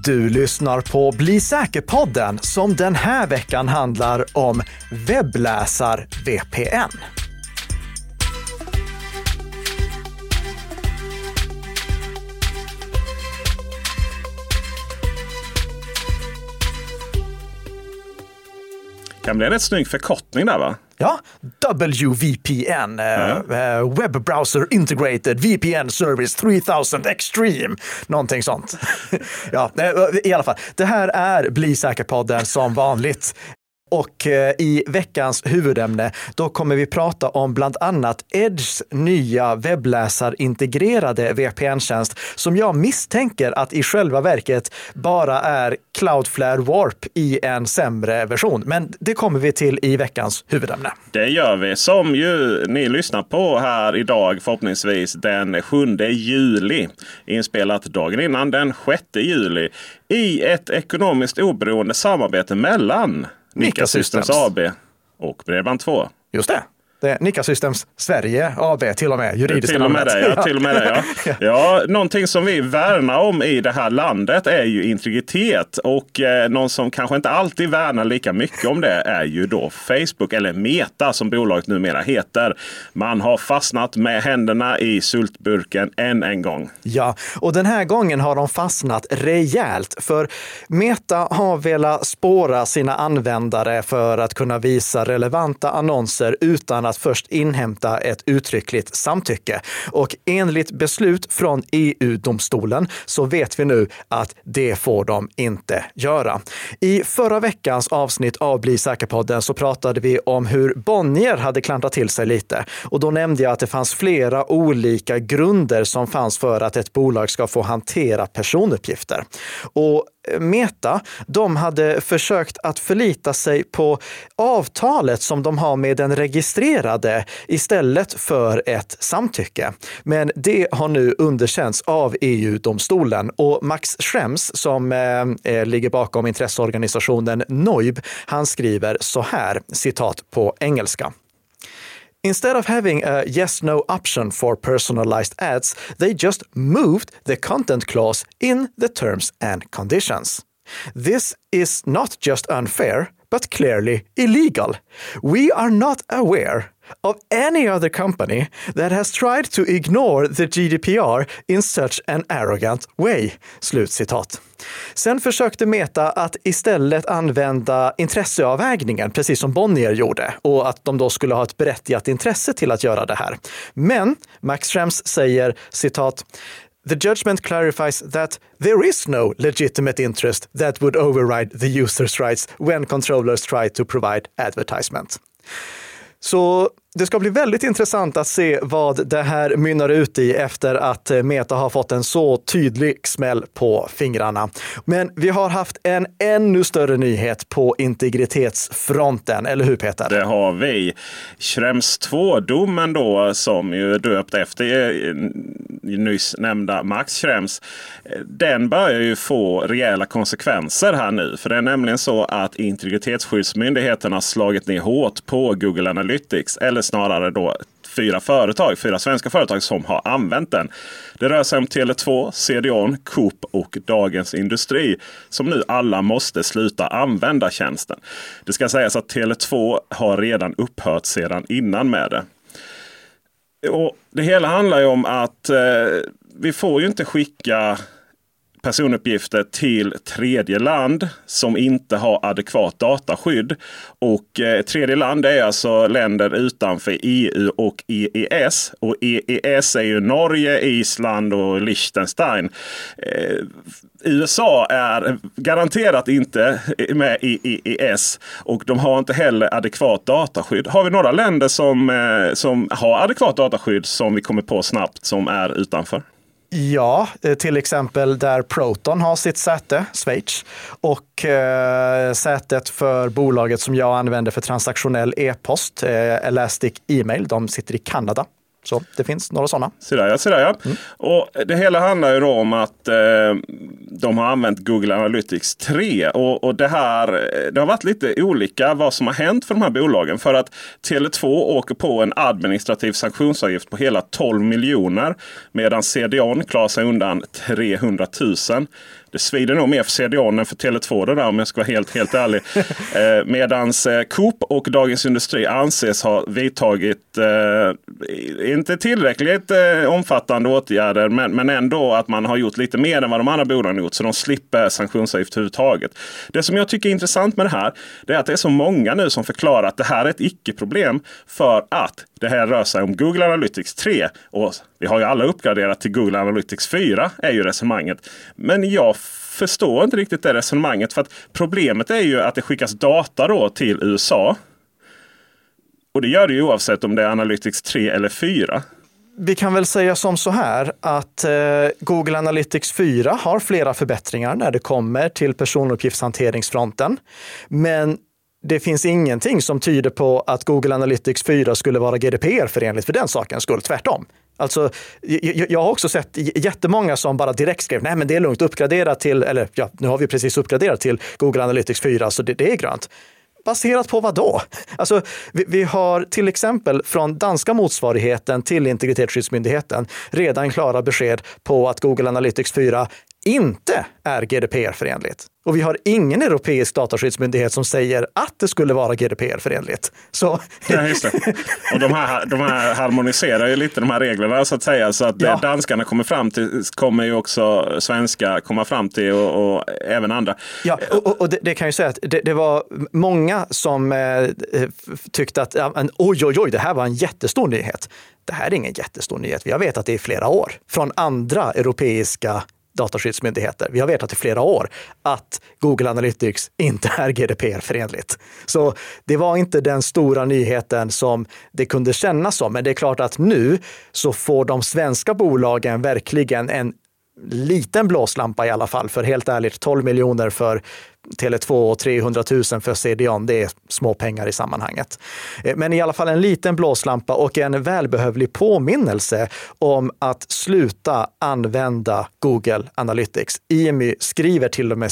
Du lyssnar på Bli säker-podden som den här veckan handlar om webbläsar-VPN. Kan bli en rätt snygg förkortning där va? Ja, WVPN, mm. Web Browser Integrated VPN Service 3000 Extreme, någonting sånt. ja, i alla fall, det här är Bli säker-podden som vanligt. Och eh, i veckans huvudämne, då kommer vi prata om bland annat Edges nya webbläsarintegrerade VPN-tjänst som jag misstänker att i själva verket bara är Cloudflare Warp i en sämre version. Men det kommer vi till i veckans huvudämne. Det gör vi, som ju ni lyssnar på här idag förhoppningsvis den 7 juli. Inspelat dagen innan den 6 juli i ett ekonomiskt oberoende samarbete mellan Nika Systems AB och Bredband2. Just det. Det är Nika Systems Sverige AB till och med, juridiska till och med det, ja, till och med det, ja. ja. Någonting som vi värnar om i det här landet är ju integritet. Och eh, någon som kanske inte alltid värnar lika mycket om det är ju då Facebook, eller Meta som bolaget numera heter. Man har fastnat med händerna i sultburken än en gång. Ja, och den här gången har de fastnat rejält. För Meta har velat spåra sina användare för att kunna visa relevanta annonser utan att att först inhämta ett uttryckligt samtycke. Och enligt beslut från EU-domstolen så vet vi nu att det får de inte göra. I förra veckans avsnitt av Bli säker-podden så pratade vi om hur Bonnier hade klantat till sig lite. Och då nämnde jag att det fanns flera olika grunder som fanns för att ett bolag ska få hantera personuppgifter. Och Meta, de hade försökt att förlita sig på avtalet som de har med den registrerade istället för ett samtycke. Men det har nu underkänts av EU-domstolen och Max Schrems som eh, eh ligger bakom intresseorganisationen Noib, han skriver så här, citat på engelska. Instead of having a yes no option for personalized ads, they just moved the content clause in the terms and conditions. This is not just unfair, but clearly illegal. We are not aware of any other company that has tried to ignore the GDPR in such an arrogant way. Slutcitat. Sen försökte Meta att istället använda intresseavvägningen, precis som Bonnier gjorde, och att de då skulle ha ett berättigat intresse till att göra det här. Men Max Schrems säger citat The judgment clarifies that there is no legitimate interest that would override the user's rights when controllers try to provide advertisement. Så det ska bli väldigt intressant att se vad det här mynnar ut i efter att eh, Meta har fått en så tydlig smäll på fingrarna. Men vi har haft en ännu större nyhet på integritetsfronten, eller hur Peter? Det har vi. Schrems 2-domen då, som ju är döpt efter eh, nyss nämnda Max Schrems. Eh, den börjar ju få rejäla konsekvenser här nu. För det är nämligen så att integritetsskyddsmyndigheten har slagit ner hårt på Google Analytics. Eller eller snarare då fyra företag, fyra svenska företag som har använt den. Det rör sig om Tele2, CDON, Coop och Dagens Industri som nu alla måste sluta använda tjänsten. Det ska sägas att Tele2 har redan upphört sedan innan med det. Och Det hela handlar ju om att eh, vi får ju inte skicka personuppgifter till tredje land som inte har adekvat dataskydd. Och eh, tredje land är alltså länder utanför EU och EES. Och EES är ju Norge, Island och Liechtenstein. Eh, USA är garanterat inte med i EES och de har inte heller adekvat dataskydd. Har vi några länder som, eh, som har adekvat dataskydd som vi kommer på snabbt som är utanför? Ja, eh, till exempel där Proton har sitt säte, Schweiz. Och eh, sätet för bolaget som jag använder för transaktionell e-post, eh, Elastic E-mail, de sitter i Kanada. Så det finns några sådana. Så där, ja, så där, ja. Mm. Och det hela handlar ju då om att eh, de har använt Google Analytics 3. Och, och, det här det har varit lite olika vad som har hänt för de här bolagen. För att Tele2 åker på en administrativ sanktionsavgift på hela 12 miljoner. Medan CDON klarar sig undan 300 000. Det svider nog mer för CDON än för Tele2 det där om jag ska vara helt, helt ärlig. eh, medans eh, Coop och Dagens Industri anses ha vidtagit, eh, inte tillräckligt eh, omfattande åtgärder, men, men ändå att man har gjort lite mer än vad de andra bolagen gjort. Så de slipper sanktionsavgift överhuvudtaget. Det som jag tycker är intressant med det här, det är att det är så många nu som förklarar att det här är ett icke-problem för att det här rör sig om Google Analytics 3. Och vi har ju alla uppgraderat till Google Analytics 4 är ju resonemanget. Men jag förstår inte riktigt det resonemanget. För att problemet är ju att det skickas data då till USA. Och det gör det ju oavsett om det är Analytics 3 eller 4. Vi kan väl säga som så här att eh, Google Analytics 4 har flera förbättringar när det kommer till personuppgiftshanteringsfronten. Men det finns ingenting som tyder på att Google Analytics 4 skulle vara GDPR-förenligt för den sakens skull. Tvärtom. Alltså, jag har också sett jättemånga som bara direkt skrev, nej men det är lugnt, uppgradera till, eller ja, nu har vi precis uppgraderat till Google Analytics 4, så det, det är grönt. Baserat på vad då? Alltså, vi, vi, har till exempel från danska motsvarigheten till Integritetsskyddsmyndigheten redan klara besked på att Google Analytics 4 inte är GDPR-förenligt. Och vi har ingen europeisk dataskyddsmyndighet som säger att det skulle vara GDPR-förenligt. Så... Ja, just det. Och de här, de här harmoniserar ju lite de här reglerna så att säga. Så att ja. det danskarna kommer fram till kommer ju också svenska komma fram till och, och även andra. Ja, och, och det, det, kan ju säga att det, det var många som eh, tyckte att ja, oj, oj, oj, det här var en jättestor nyhet. Det här är ingen jättestor nyhet. Vi har vetat det i flera år från andra europeiska dataskyddsmyndigheter. Vi har vetat i flera år att Google Analytics inte är GDPR-förenligt. Så det var inte den stora nyheten som det kunde kännas som. Men det är klart att nu så får de svenska bolagen verkligen en liten blåslampa i alla fall. För helt ärligt, 12 miljoner för Tele2 och 300 000 för CDON, det är små pengar i sammanhanget. Eh, men i alla fall en liten blåslampa och en välbehövlig påminnelse om att sluta använda Google Analytics. IMY skriver till och med,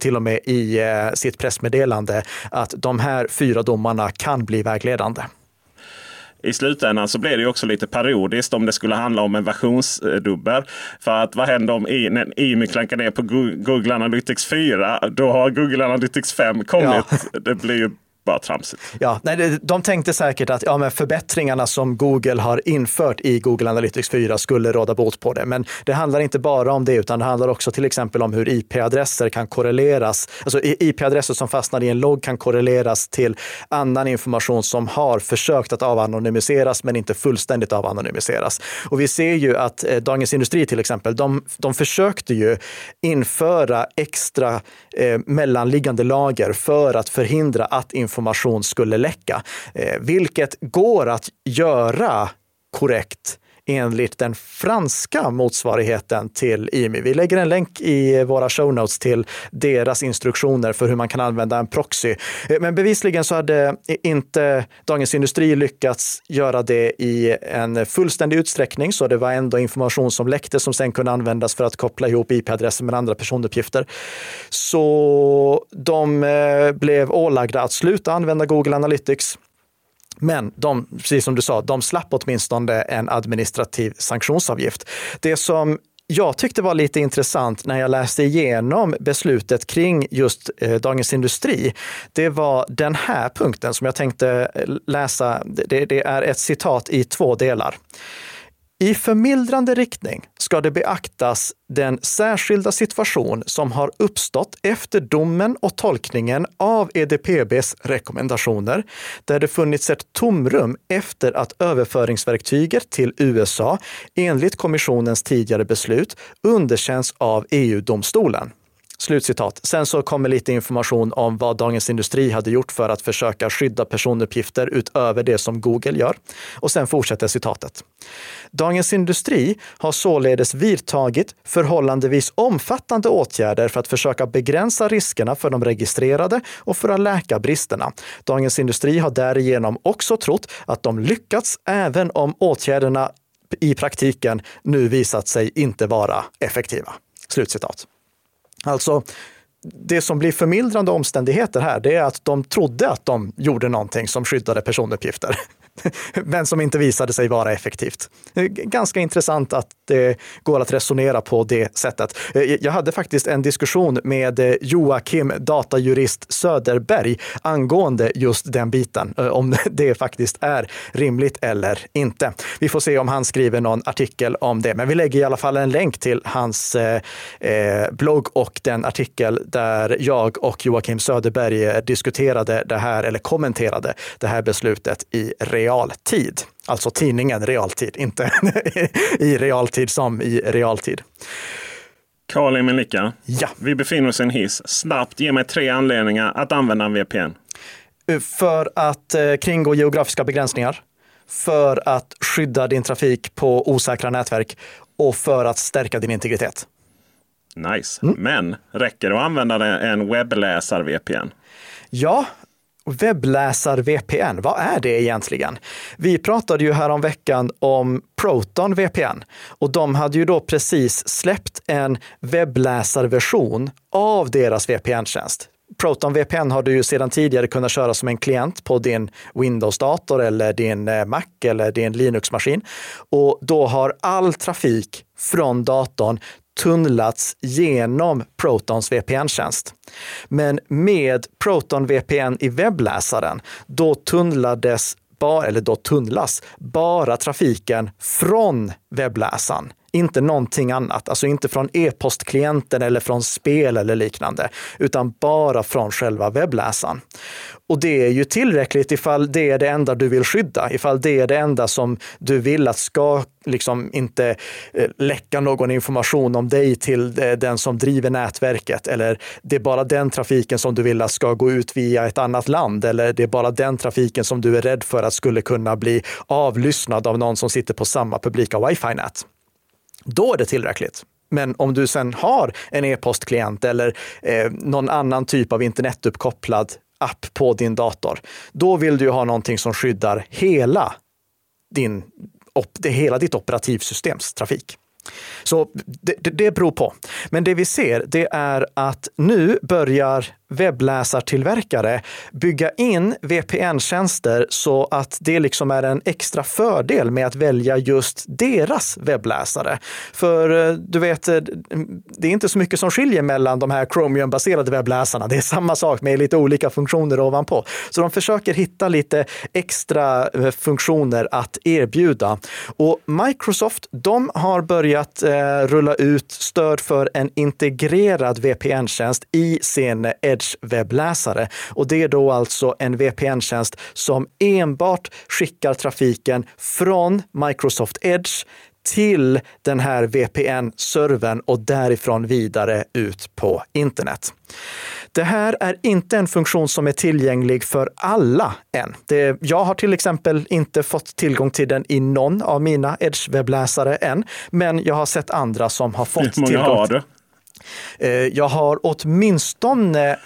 till och med i eh, sitt pressmeddelande att de här fyra domarna kan bli vägledande i slutändan så blir det också lite periodiskt om det skulle handla om en versionsdubbel. För att vad händer om I, när IMI klankar ner på Google Analytics 4? Då har Google Analytics 5 kommit. Ja. Det blir ju bara tramsigt. Ja, nej, de tänkte säkert att ja, men förbättringarna som Google har infört i Google Analytics 4 skulle råda bot på det. Men det handlar inte bara om det, utan det handlar också till exempel om hur IP-adresser kan korreleras. Alltså IP-adresser som fastnar i en logg kan korreleras till annan information som har försökt att avanonymiseras, men inte fullständigt avanonymiseras. Och vi ser ju att eh, Dagens Industri till exempel, de, de försökte ju införa extra eh, mellanliggande lager för att förhindra att information information skulle läcka, eh, vilket går att göra korrekt enligt den franska motsvarigheten till IMI. Vi lägger en länk i våra show notes till deras instruktioner för hur man kan använda en proxy. Eh, men bevisligen så hade inte Dagens Industri lyckats göra det i en fullständig utsträckning, så det var ändå information som läckte som sen kunde användas för att koppla ihop IP-adresser med andra personuppgifter. Så de eh, blev ålagda att sluta använda Google Analytics men de, precis som du sa, de slapp åtminstone en administrativ sanktionsavgift. Det som jag tyckte var lite intressant när jag läste igenom beslutet kring just eh, Dagens Industri, det var den här punkten som jag tänkte eh, läsa. Det, det är ett citat i två delar. I förmildrande riktning ska det beaktas den särskilda situation som har uppstått efter domen och tolkningen av EDPBs rekommendationer, där det funnits ett tomrum efter att överföringsverktyget till USA enligt kommissionens tidigare beslut underkänns av EU-domstolen. Slutcitat. Sen så kommer lite information om vad Dagens Industri hade gjort för att försöka skydda personuppgifter utöver det som Google gör. Och sen fortsätter citatet. Dagens Industri har således vidtagit förhållandevis omfattande åtgärder för att försöka begränsa riskerna för de registrerade och för att läka bristerna. Dagens Industri har därigenom också trott att de lyckats även om åtgärderna i praktiken nu visat sig inte vara effektiva. Slutcitat. Alltså, det som blir förmildrande omständigheter här, det är att de trodde att de gjorde någonting som skyddade personuppgifter. men som inte visade sig vara effektivt. Eh, ganska intressant att eh, det går att resonera på det sättet. Eh, jag hade faktiskt en diskussion med Joakim, datajurist Söderberg, angående just den biten, om det faktiskt är rimligt eller inte. Vi får se om han skriver någon artikel om det, men vi lägger i alla fall en länk till hans blogg och den artikel där jag och Joakim Söderberg diskuterade det här, eller kommenterade det här beslutet i realtid. Alltså tidningen realtid, inte i realtid som i realtid. Karl Melika, ja. vi befinner oss i en hiss. Snabbt, ge mig tre anledningar att använda en VPN. För att eh, kringgå geografiska begränsningar, för att skydda din trafik på osäkra nätverk och för att stärka din integritet. Nice. Mm. Men räcker det att använda en webbläsar-VPN? Ja, Webbläsar-VPN, vad är det egentligen? Vi pratade ju här om veckan om Proton VPN och de hade ju då precis släppt en webbläsarversion av deras VPN-tjänst. Proton VPN har du ju sedan tidigare kunnat köra som en klient på din Windows-dator eller din eh, Mac eller din Linux-maskin. Och då har all trafik från datorn tunnlats genom Protons VPN-tjänst. Men med Proton VPN i webbläsaren, då tunnlades eller då tunnlas bara trafiken från webbläsaren inte någonting annat, alltså inte från e-postklienten eller från spel eller liknande, utan bara från själva webbläsaren. Och det är ju tillräckligt ifall det är det enda du vill skydda, ifall det är det enda som du vill att ska liksom inte eh, läcka någon information om dig till eh, den som driver nätverket, eller det är bara den trafiken som du vill att ska gå ut via ett annat land, eller det är bara den trafiken som du är rädd för att skulle kunna bli avlyssnad av någon som sitter på samma publika wifi-nät. Då är det tillräckligt. Men om du sen har en e-postklient eller eh, någon annan typ av internetuppkopplad app på din dator, då vill du ha någonting som skyddar hela, din, op, hela ditt operativsystems trafik. Så det, det, det beror på. Men det vi ser, det är att nu börjar webbläsartillverkare bygga in VPN-tjänster så att det liksom är en extra fördel med att välja just deras webbläsare. För eh, du vet, eh, det är inte så mycket som skiljer mellan de här Chromium-baserade webbläsarna. Det är samma sak med lite olika funktioner ovanpå. Så de försöker hitta lite extra eh, funktioner att erbjuda. Och Microsoft, de har börjat rulla ut stöd för en integrerad VPN-tjänst i sin Edge Edge-webbläsare. Och det är då alltså en VPN-tjänst som enbart skickar trafiken från Microsoft Edge till den här VPN-servern och därifrån vidare ut på internet. Det här är inte en funktion som är tillgänglig för alla än. Det, jag har till exempel inte fått tillgång till den i någon av mina Edge-webbläsare än, men jag har sett andra som har fått tillgång. Många har du? Eh, jag har åtminstone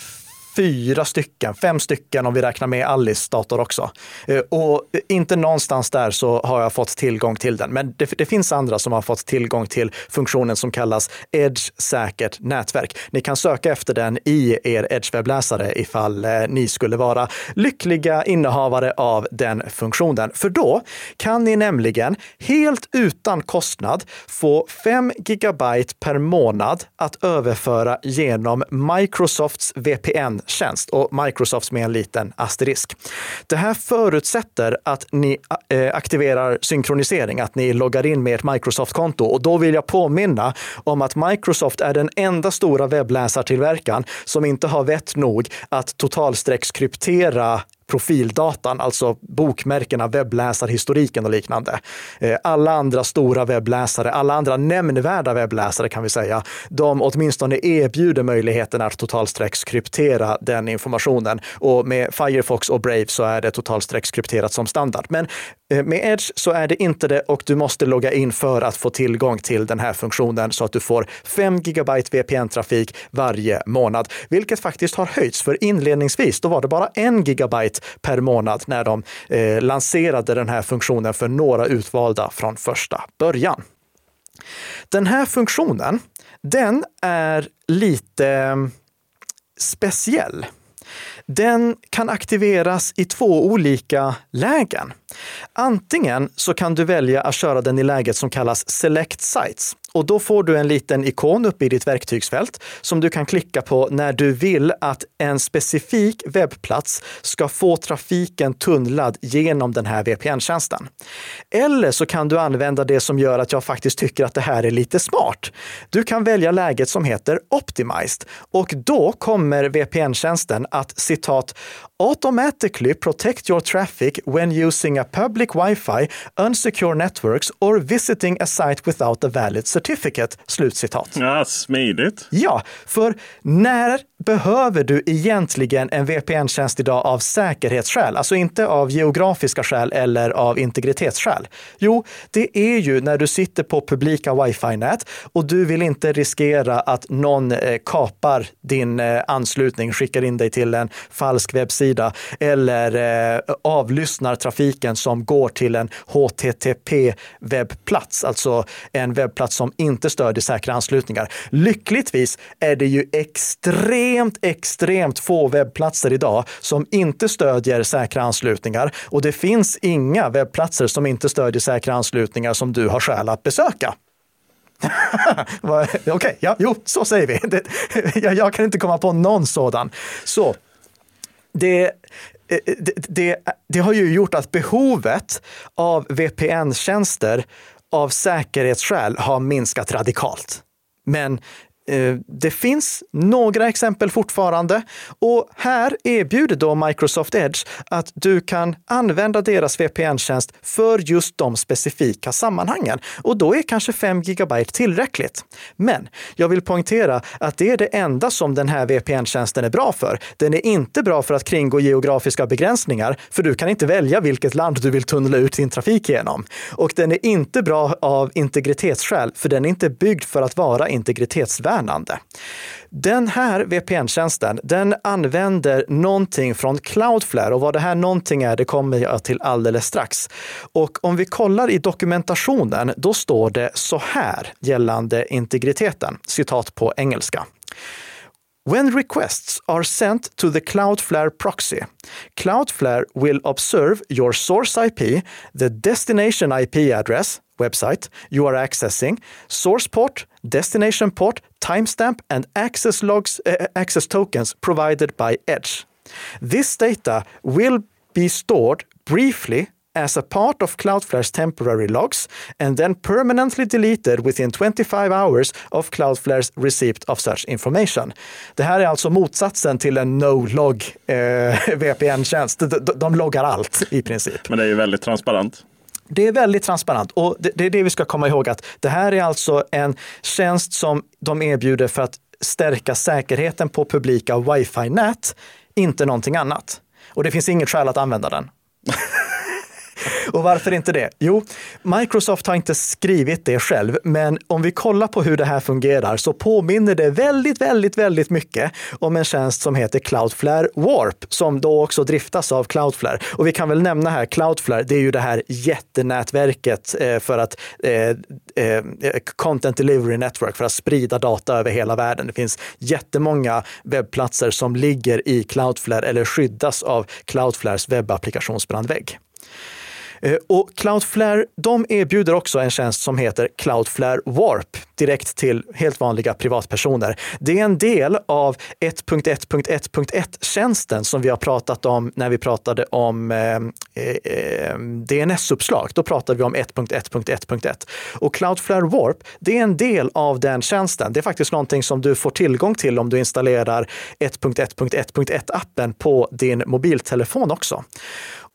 fyra stycken, fem stycken om vi räknar med Alice dator också. Eh, och inte någonstans där så har jag fått tillgång till den. Men det, det finns andra som har fått tillgång till funktionen som kallas Edge säkert nätverk. Ni kan söka efter den i er Edge-webbläsare ifall eh, ni skulle vara lyckliga innehavare av den funktionen. För då kan ni nämligen helt utan kostnad få 5 gigabyte per månad att överföra genom Microsofts VPN tjänst och Microsofts med en liten asterisk. Det här förutsätter att ni eh, aktiverar synkronisering, att ni loggar in med ert Microsoft-konto. Och då vill jag påminna om att Microsoft är den enda stora webbläsartillverkaren som inte har vett nog att totalstreckskryptera profildatan, alltså bokmärkena, webbläsarhistoriken och liknande. Eh, alla andra stora webbläsare, alla andra nämnvärda webbläsare kan vi säga, de åtminstone erbjuder möjligheten att totalstreckskryptera den informationen. Och med Firefox och Brave så är det totalstreckskrypterat som standard. Men eh, med Edge så är det inte det och du måste logga in för att få tillgång till den här funktionen så att du får 5 gigabyte VPN-trafik varje månad, vilket faktiskt har höjts. För inledningsvis, då var det bara en gigabyte per månad när de eh, lanserade den här funktionen för några utvalda från första början. Den här funktionen, den är lite mm, speciell. Den kan aktiveras i två olika lägen. Antingen så kan du välja att köra den i läget som kallas Select Sites. Och då får du en liten ikon uppe i ditt verktygsfält som du kan klicka på när du vill att en specifik webbplats ska få trafiken tunnlad genom den här VPN-tjänsten. Eller så kan du använda det som gör att jag faktiskt tycker att det här är lite smart. Du kan välja läget som heter Optimized och då kommer VPN-tjänsten att citat automatically protect your traffic when using a public wifi, unsecure networks or visiting a site without a valid certificate. Slutcitat. Ja, smidigt. Ja, för när behöver du egentligen en VPN-tjänst idag av säkerhetsskäl? Alltså inte av geografiska skäl eller av integritetsskäl. Jo, det är ju när du sitter på publika wifi-nät och du vill inte riskera att någon eh, kapar din eh, anslutning, skickar in dig till en falsk webbsida eller eh, avlyssnar trafiken som går till en HTTP-webbplats, alltså en webbplats som inte stödjer säkra anslutningar. Lyckligtvis är det ju extremt, extremt få webbplatser idag som inte stödjer säkra anslutningar och det finns inga webbplatser som inte stödjer säkra anslutningar som du har skäl att besöka. Okej, okay, ja, jo, så säger vi. Det, jag, jag, kan inte komma på någon sådan. Så det, eh, det, det, det har ju gjort att behovet av VPN-tjänster av säkerhetsskäl har minskat radikalt. Men Eh, det finns några exempel fortfarande och här erbjuder då Microsoft Edge att du kan använda deras VPN-tjänst för just de specifika sammanhangen. Och då är kanske 5 GB tillräckligt. Men jag vill poängtera att det är det enda som den här VPN-tjänsten är bra för. Den är inte bra för att kringgå geografiska begränsningar, för du kan inte välja vilket land du vill tunnla ut din trafik genom. Och den är inte bra av integritetsskäl, för den är inte byggd för att vara integritetsvärd värnande. Den här VPN-tjänsten, den använder någonting från Cloudflare och vad det här någonting är, det kommer jag till alldeles strax. Och om vi kollar i dokumentationen, då står det så här gällande integriteten, citat på engelska. When requests are sent to the Cloudflare proxy, Cloudflare will observe your source IP, the destination IP address, website you are accessing, source port, destination port, timestamp, and access logs, uh, access tokens provided by Edge. This data will be stored briefly as a part of Cloudflare's temporary logs and then permanently deleted within 25 hours of Cloudflare's receipt of such information. Det här är alltså motsatsen till en no-log eh, VPN-tjänst. De, de, de loggar allt i princip. Men det är ju väldigt transparent. Det är väldigt transparent och det, det, är det vi ska komma ihåg att det här är alltså en tjänst som de erbjuder för att stärka säkerheten på publika wifi-nät, inte någonting annat. Och det finns inget skäl att använda den. Och varför inte det? Jo, Microsoft har inte skrivit det själv, men om vi kollar på hur det här fungerar så påminner det väldigt, väldigt, väldigt mycket om en tjänst som heter Cloudflare Warp, som då också driftas av Cloudflare. Och vi kan väl nämna här, Cloudflare, det är ju det här jättenätverket eh, för att eh, eh, Content Delivery Network för att sprida data över hela världen. Det finns jättemånga webbplatser som ligger i Cloudflare eller skyddas av Cloudflares webbapplikationsbrandvägg. Eh, och Cloudflare, de erbjuder också en tjänst som heter Cloudflare Warp direkt till helt vanliga privatpersoner. Det är en del av 1.1.1.1-tjänsten som vi har pratat om när vi pratade om eh, eh, eh DNS-uppslag. Då pratade vi om 1.1.1.1. Och Cloudflare Warp, det är en del av den tjänsten. Det är faktiskt någonting som du får tillgång till om du installerar 1.1.1.1-appen på din mobiltelefon också.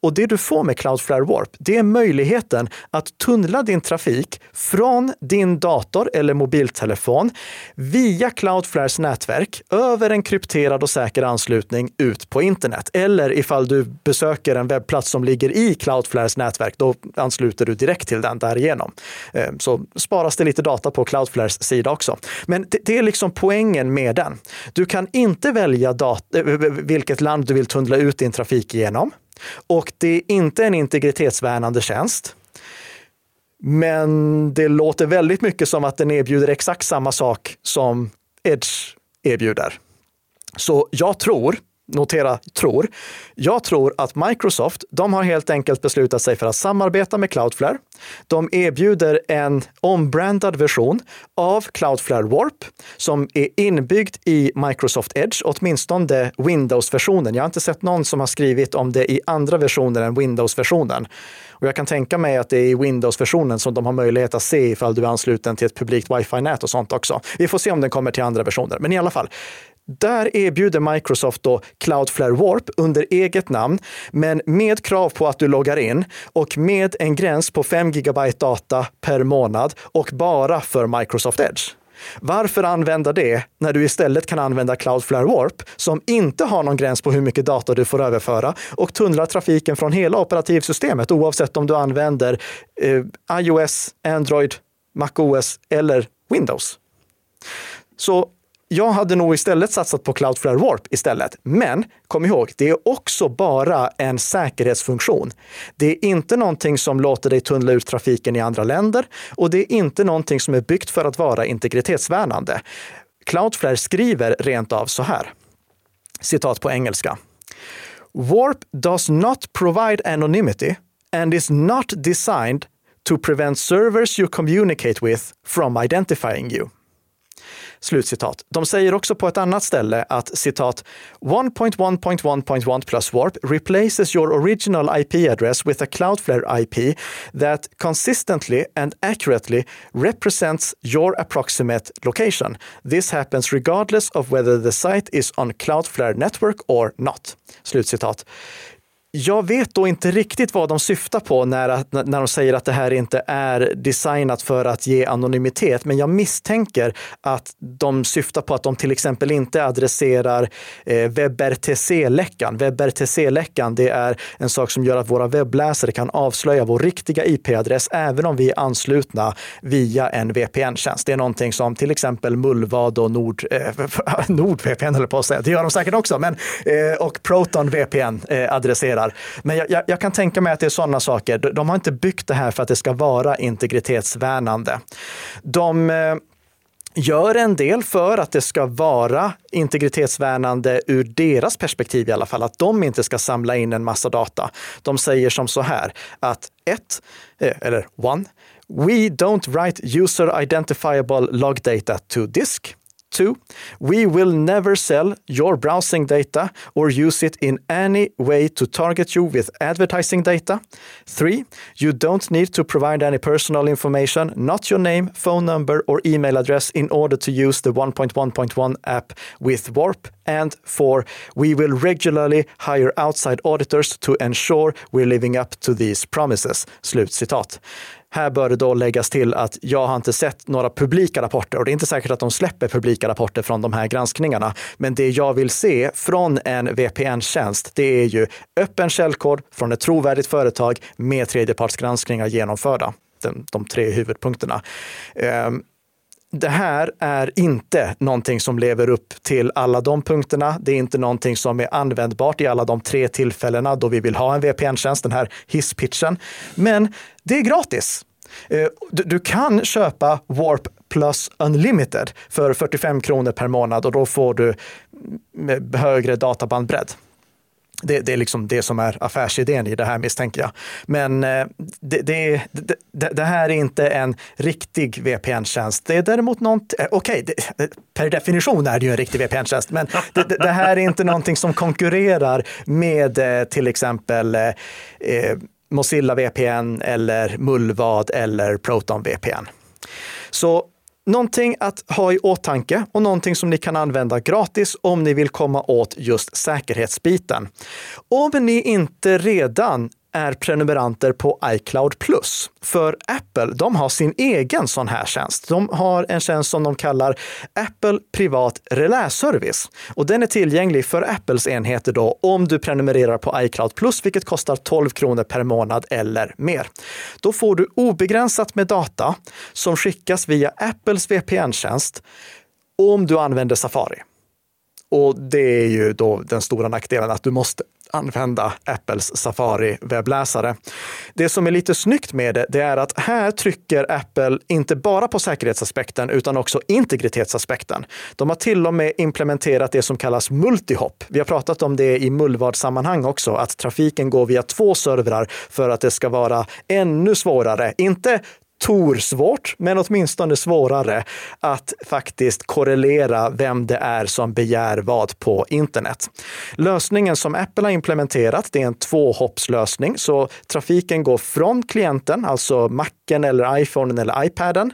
Och det du får med Cloudflare Warp, det är möjligheten att tunnla din trafik från din dator eller mobiltelefon via Cloudflares nätverk över en krypterad och säker anslutning ut på internet. Eller ifall du besöker en webbplats som ligger i Cloudflares nätverk, då ansluter du direkt till den därigenom. Ehm, så sparas det lite data på Cloudflares sida också. Men det är liksom poängen med den. Du kan inte välja eh, vilket land du vill tunnla ut din trafik genom. Och det är inte en integritetsvärnande tjänst. Men det låter väldigt mycket som att den erbjuder exakt samma sak som Edge erbjuder. Så jag tror notera tror. Jag tror att Microsoft, de har helt enkelt beslutat sig för att samarbeta med Cloudflare. De erbjuder en ombrandad version av Cloudflare Warp som är inbyggd i Microsoft Edge, åtminstone Windows-versionen. Jag har inte sett någon som har skrivit om det i andra versioner än Windows-versionen. Och jag kan tänka mig att det är i Windows-versionen som de har möjlighet att se ifall du är ansluten till ett publikt wifi-nät och sånt också. Vi får se om den kommer till andra versioner. Men i alla fall, där erbjuder Microsoft då Cloudflare Warp under eget namn, men med krav på att du loggar in och med en gräns på 5 GB data per månad och bara för Microsoft Edge. Varför använda det när du istället kan använda Cloudflare Warp som inte har någon gräns på hur mycket data du får överföra och tunnlar trafiken från hela operativsystemet oavsett om du använder eh, iOS, Android, MacOS eller Windows. Så jag hade nog istället satsat på Cloudflare Warp istället. Men kom ihåg, det är också bara en säkerhetsfunktion. Det är inte någonting som låter dig tunnla ut trafiken i andra länder och det är inte någonting som är byggt för att vara integritetsvärnande. Cloudflare skriver rent av så här. Citat på engelska. Warp does not provide anonymity and is not designed to prevent servers you communicate with from identifying you. Slutcitat. De säger också på ett annat ställe att citat 1.1.1.1 plus warp replaces your original IP address with a Cloudflare IP that consistently and accurately represents your approximate location. This happens regardless of whether the site is on Cloudflare network or not. Slutcitat. Jag vet då inte riktigt vad de syftar på när, när de säger att det här inte är designat för att ge anonymitet, men jag misstänker att de syftar på att de till exempel inte adresserar eh, WebRTC-läckan. WebRTC-läckan, det är en sak som gör att våra webbläsare kan avslöja vår riktiga IP-adress även om vi är anslutna via en VPN-tjänst. Det är någonting som till exempel Mullvad och Nord, eh, NordVPN, höll på att säga, det gör de säkert också, men, eh, och Proton VPN eh, adresserar fungerar. Men jag, jag, jag, kan tänka mig att det är sådana saker. De, de har inte byggt det här för att det ska vara integritetsvärnande. De eh, gör en del för att det ska vara integritetsvärnande ur deras perspektiv i alla fall, att de inte ska samla in en massa data. De säger som så här att ett, eh, eller one, we don't write user identifiable log data to disk. Two, we will never sell your browsing data or use it in any way to target you with advertising data. Three, you don't need to provide any personal information, not your name, phone number, or email address in order to use the 1.1.1 app with Warp. And four, we will regularly hire outside auditors to ensure we're living up to these promises. Slut citat. Här bör det då läggas till att jag har inte sett några publika rapporter och det är inte säkert att de släpper publika rapporter från de här granskningarna. Men det jag vill se från en VPN-tjänst, det är ju öppen källkod från ett trovärdigt företag med tredjepartsgranskningar genomförda. De, de tre huvudpunkterna. Um, det här är inte någonting som lever upp till alla de punkterna. Det är inte någonting som är användbart i alla de tre tillfällena då vi vill ha en VPN-tjänst, den här hisspitchen. Men det är gratis. Eh, du kan köpa Warp Plus Unlimited för 45 kronor per månad och då får du mm, högre databandbredd. Det, det, är liksom det som är affärsidén i det här misstänker jag. Men eh, det, det, det här är inte en riktig VPN-tjänst. Det är däremot något, eh, okej, okay, per definition är det ju en riktig VPN-tjänst, men det, här är inte någonting som konkurrerar med eh, till exempel Mozilla VPN eller Mullvad eller Proton VPN. Så Någonting att ha i åtanke och någonting som ni kan använda gratis om ni vill komma åt just säkerhetsbiten. Om ni inte redan är prenumeranter på iCloud Plus. För Apple, de har sin egen sån här tjänst. De har en tjänst som de kallar Apple Privat Reläservice. Och den är tillgänglig för Apples enheter då om du prenumererar på iCloud Plus, vilket kostar 12 kronor per månad eller mer. Då får du obegränsat med data som skickas via Apples VPN-tjänst om du använder Safari. Och det är ju då den stora nackdelen att du måste använda Apples Safari-webbläsare. Det som är lite snyggt med det, det är att här trycker Apple inte bara på säkerhetsaspekten utan också integritetsaspekten. De har till och med implementerat det som kallas multihop. Vi har pratat om det i mullvad-sammanhang också, att trafiken går via två servrar för att det ska vara ännu svårare, inte torsvårt, men åtminstone svårare att faktiskt korrelera vem det är som begär vad på internet. Lösningen som Apple har implementerat, det är en tvåhoppslösning, så trafiken går från klienten, alltså macken eller iPhonen eller iPaden,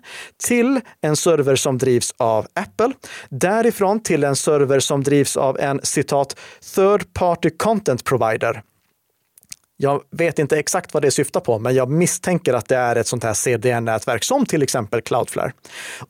till en server som drivs av Apple. Därifrån till en server som drivs av en citat third party content provider jag vet inte exakt vad det syftar på, men jag misstänker att det är ett sånt här CDN-nätverk som till exempel Cloudflare.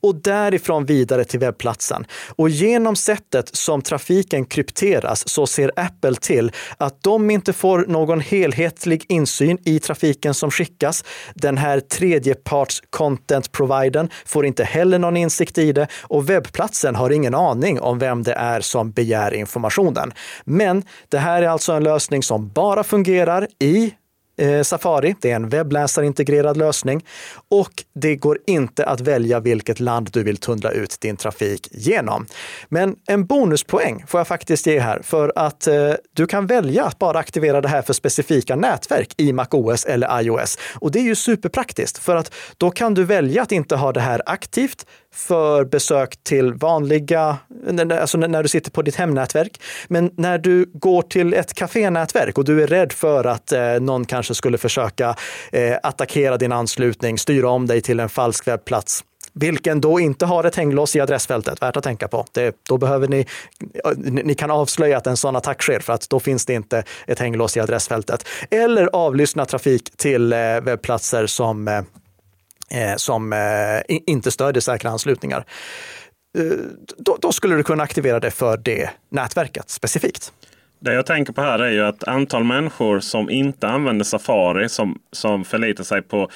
Och därifrån vidare till webbplatsen. Och genom sättet som trafiken krypteras så ser Apple till att de inte får någon helhetlig insyn i trafiken som skickas. Den här tredjeparts content providern får inte heller någon insikt i det och webbplatsen har ingen aning om vem det är som begär informationen. Men det här är alltså en lösning som bara fungerar i eh, Eh, Safari. Det är en webbläsarintegrerad lösning och det går inte att välja vilket land du vill tunnla ut din trafik genom. Men en bonuspoäng får jag faktiskt ge här för att eh, du kan välja att bara aktivera det här för specifika nätverk i MacOS eller iOS. Och det är ju superpraktiskt för att då kan du välja att inte ha det här aktivt för besök till vanliga, alltså när du sitter på ditt hemnätverk. Men när du går till ett kafénätverk och du är rädd för att eh, någon kanske skulle försöka eh, attackera din anslutning, styra om dig till en falsk webbplats, vilken då inte har ett hänglås i adressfältet. Värt att tänka på. Det, då behöver ni, ni kan avslöja att en sån attack sker för att då finns det inte ett hänglås i adressfältet. Eller avlyssna trafik till eh, webbplatser som eh, eh som eh, inte stödjer säkra anslutningar. Eh, då, då, skulle du kunna aktivera det för det nätverket specifikt. Det jag tänker på här är ju att antal människor som inte använder Safari som, som förlitar sig på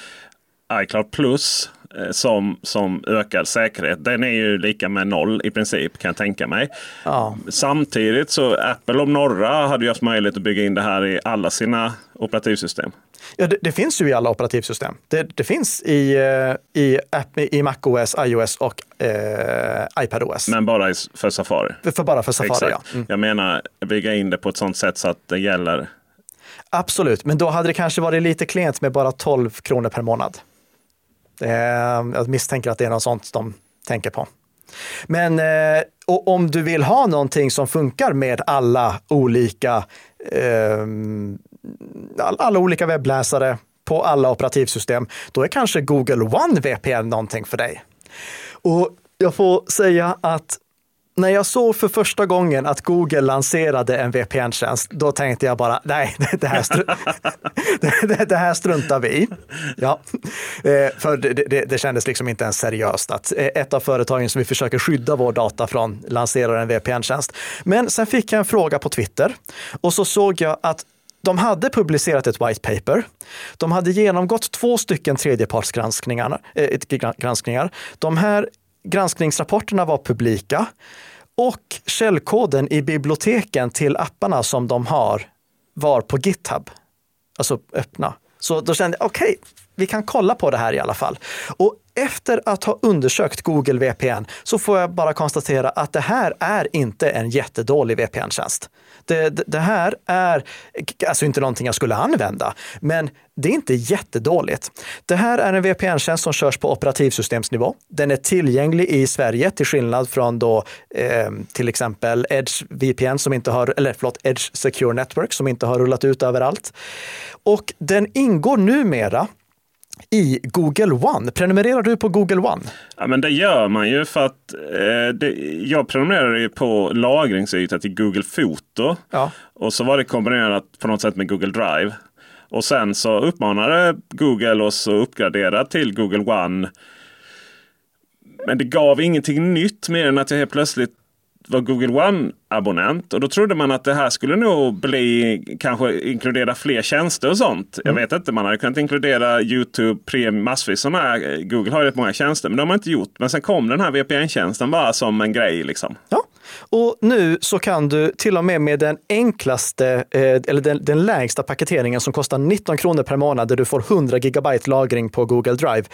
iCloud Plus Eh, som, som ökad säkerhet. Den är ju lika med noll i princip kan jag tänka mig. Ja. Samtidigt så Apple om några hade ju haft möjlighet att bygga in det här i alla sina operativsystem. Ja, det, det finns ju i alla operativsystem. Det, det finns i, eh, i, app, i MacOS, iOS och eh, iPadOS. Men bara för Safari? För, för bara för Safari, Exakt. ja. Mm. Jag menar bygga in det på ett sånt sätt så att det gäller Absolut, men då hade det kanske varit lite klent med bara 12 kronor per månad. Ehm, jag misstänker att det är något sånt de tänker på. Men eh, om du vill ha någonting som funkar med alla olika, eh, alla olika webbläsare på alla operativsystem, då är kanske Google One VPN någonting för dig. Och jag får säga att när jag såg för första gången att Google lanserade en VPN-tjänst, då tänkte jag bara, nej, det här, det, det, här struntar vi i. Ja. Eh, för det, det, det, kändes liksom inte ens seriöst att eh, ett av företagen som vi försöker skydda vår data från lanserar en VPN-tjänst. Men sen fick jag en fråga på Twitter och så såg jag att de hade publicerat ett white paper. De hade genomgått två stycken tredjepartsgranskningar. Eh, granskningar. De här Granskningsrapporterna var publika och källkoden i biblioteken till apparna som de har var på GitHub, alltså öppna. Så då kände jag, okej, okay, vi kan kolla på det här i alla fall. Och efter att ha undersökt Google VPN så får jag bara konstatera att det här är inte en jättedålig VPN-tjänst. Det, det, det, här är alltså inte någonting jag skulle använda, men det är inte jättedåligt. Det här är en VPN-tjänst som körs på operativsystemsnivå. Den är tillgänglig i Sverige till skillnad från då eh, till exempel Edge VPN som inte har, eller förlåt, Edge Secure Network som inte har rullat ut överallt. Och den ingår numera i Google One. Prenumererar du på Google One? Ja, men det gör man ju för att eh, det, jag prenumererar ju på lagringsyta till Google Foto. Ja. Och så var det kombinerat på något sätt med Google Drive. Och sen så uppmanade Google oss att uppgradera till Google One. Men det gav ingenting nytt mer än att jag helt plötsligt var Google One-abonnent. Och då trodde man att det här skulle nog bli kanske inkludera fler tjänster och sånt. Mm. Jag vet inte, man hade kunnat inkludera YouTube Premium massvis sådana här. Google har rätt många tjänster, men de har inte gjort. Men sen kom den här VPN-tjänsten bara som en grej. Liksom. Ja, och nu så kan du till och med med den enklaste, eh, eller den, den lägsta paketeringen som kostar 19 kronor per månad, där du får 100 gigabyte lagring på Google Drive,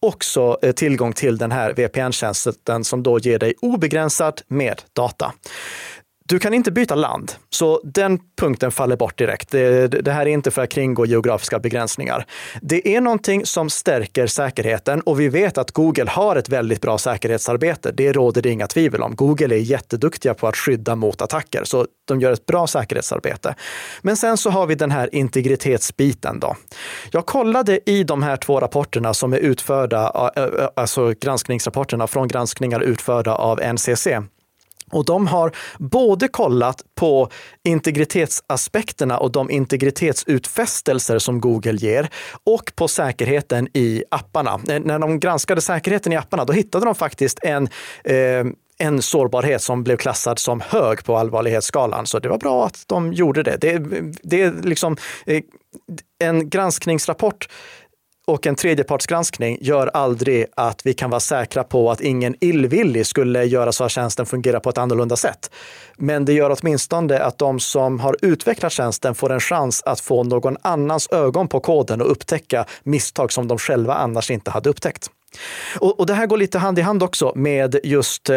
också eh, tillgång till den här VPN-tjänsten som då ger dig obegränsat med data. Du kan inte byta land, så den punkten faller bort direkt. Det, det, här är inte för att kringgå geografiska begränsningar. Det är någonting som stärker säkerheten och vi vet att Google har ett väldigt bra säkerhetsarbete. Det råder det inga tvivel om. Google är jätteduktiga på att skydda mot attacker, så de gör ett bra säkerhetsarbete. Men sen så har vi den här integritetsbiten då. Jag kollade i de här två rapporterna som är utförda, äh, äh, alltså granskningsrapporterna från granskningar utförda av NCC och de har både kollat på integritetsaspekterna och de integritetsutfästelser som Google ger och på säkerheten i apparna. Eh, när de granskade säkerheten i apparna, då hittade de faktiskt en eh, en sårbarhet som blev klassad som hög på allvarlighetsskalan. Så det var bra att de gjorde det. Det, det är liksom eh, en granskningsrapport och en tredjepartsgranskning gör aldrig att vi kan vara säkra på att ingen illvillig skulle göra så att tjänsten fungerar på ett annorlunda sätt. Men det gör åtminstone att de som har utvecklat tjänsten får en chans att få någon annans ögon på koden och upptäcka misstag som de själva annars inte hade upptäckt. Och, och, det här går lite hand i hand också med just eh,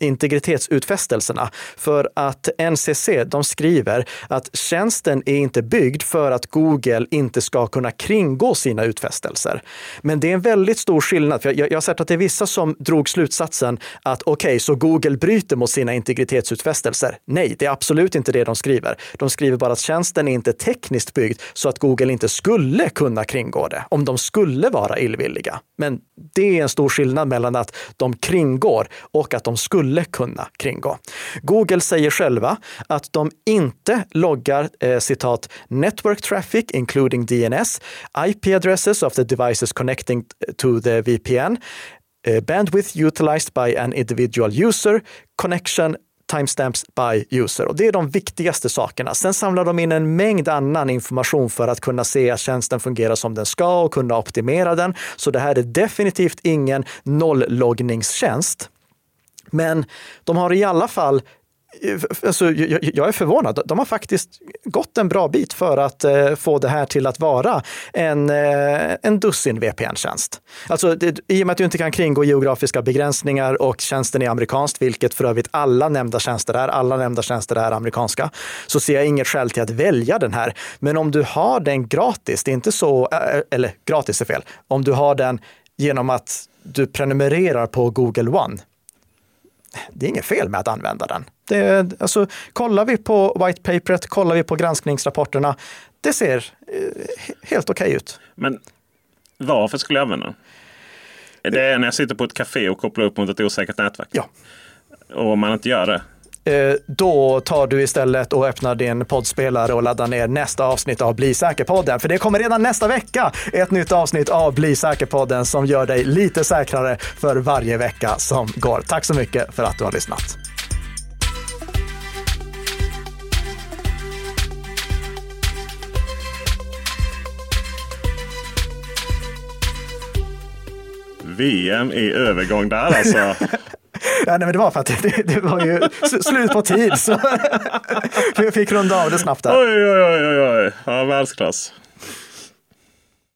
integritetsutfästelserna. För att NCC, de skriver att tjänsten är inte byggd för att Google inte ska kunna kringgå sina utfästelser. Men det är en väldigt stor skillnad. För jag, jag har sett att det är vissa som drog slutsatsen att okej, okay, så Google bryter mot sina integritetsutfästelser. Nej, det är absolut inte det de skriver. De skriver bara att tjänsten är inte tekniskt byggd så att Google inte skulle kunna kringgå det om de skulle vara illvilliga. Men det är en stor skillnad mellan att de kringgår och att de skulle kunna kringgå. Google säger själva att de inte loggar eh, citat “network traffic including DNS, IP addresses of the devices connecting eh, to the VPN, uh, eh, bandwidth utilized by an individual user, connection timestamps by user. Och det är de viktigaste sakerna. Sen samlar de in en mängd annan information för att kunna se att tjänsten fungerar som den ska och kunna optimera den. Så det här är definitivt ingen nollloggningstjänst. Men de har i alla fall Alltså, jag, jag, är förvånad. De har faktiskt gått en bra bit för att eh, få det här till att vara en, eh, en dussin VPN-tjänst. Alltså, det, I och med att du inte kan kringgå geografiska begränsningar och tjänsten är amerikanskt, vilket för övrigt alla nämnda tjänster är, alla nämnda tjänster är amerikanska, så ser jag inget skäl till att välja den här. Men om du har den gratis, det är inte så, eh, eh, eller gratis är fel, om du har den genom att du prenumererar på Google One, det är inget fel med att använda den. Det, alltså, kollar vi på white paperet, kollar vi på granskningsrapporterna, det ser eh, helt okej okay ut. Men varför skulle jag använda den? Det är när jag sitter på ett café och kopplar upp mot ett osäkert nätverk? Ja. Och om man inte gör det? Eh, då tar du istället och öppnar din poddspelare och laddar ner nästa avsnitt av Bli säker-podden. För det kommer redan nästa vecka ett nytt avsnitt av Bli säker-podden som gör dig lite säkrare för varje vecka som går. Tack så mycket för att du har lyssnat. VM i övergång där alltså. Ja, nej, men det var för att det, det var ju slut på tid. Så vi fick runda av det snabbt där. Oj, oj, oj, oj, oj. Ja, världsklass.